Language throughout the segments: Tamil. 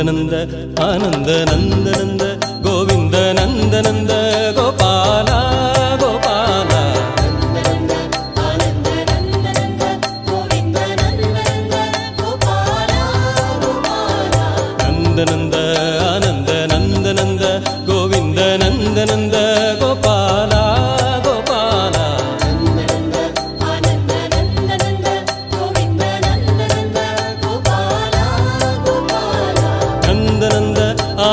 நந்தனந்த ஆனந்த நந்தனந்த கோவிந்த நந்தனந்த கோபாலா.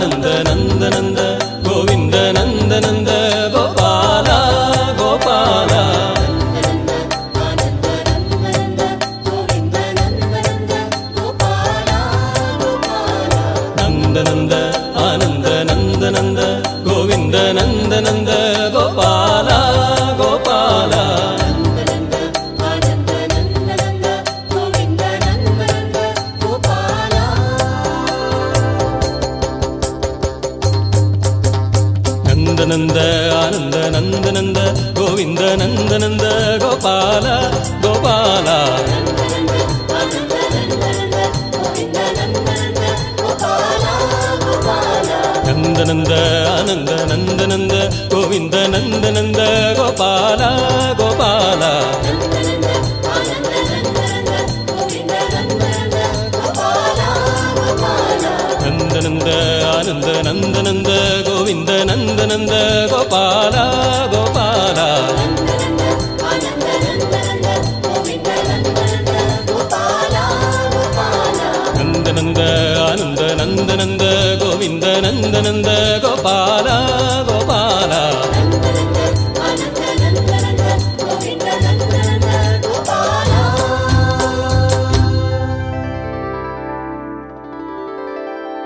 நந்த நந்த நந்த கோவிந்த நந்த நந்த கோபாலா கோபாலா. நந்த நந்த ஆனந்த நந்த நந்த நந்த ஆனந்த நந்த நந்த கோவிந்த நந்த நந்த கோபால கோபால. நந்த நந்த ஆனந்த நந்த நந்த கோவிந்த நந்த நந்த நந்த நந்த கோவிந்த நந்த நந்த கோபாலா கோபாலா. நந்த நந்த ஆனந்த நந்த நந்த கோவிந்த நந்த நந்த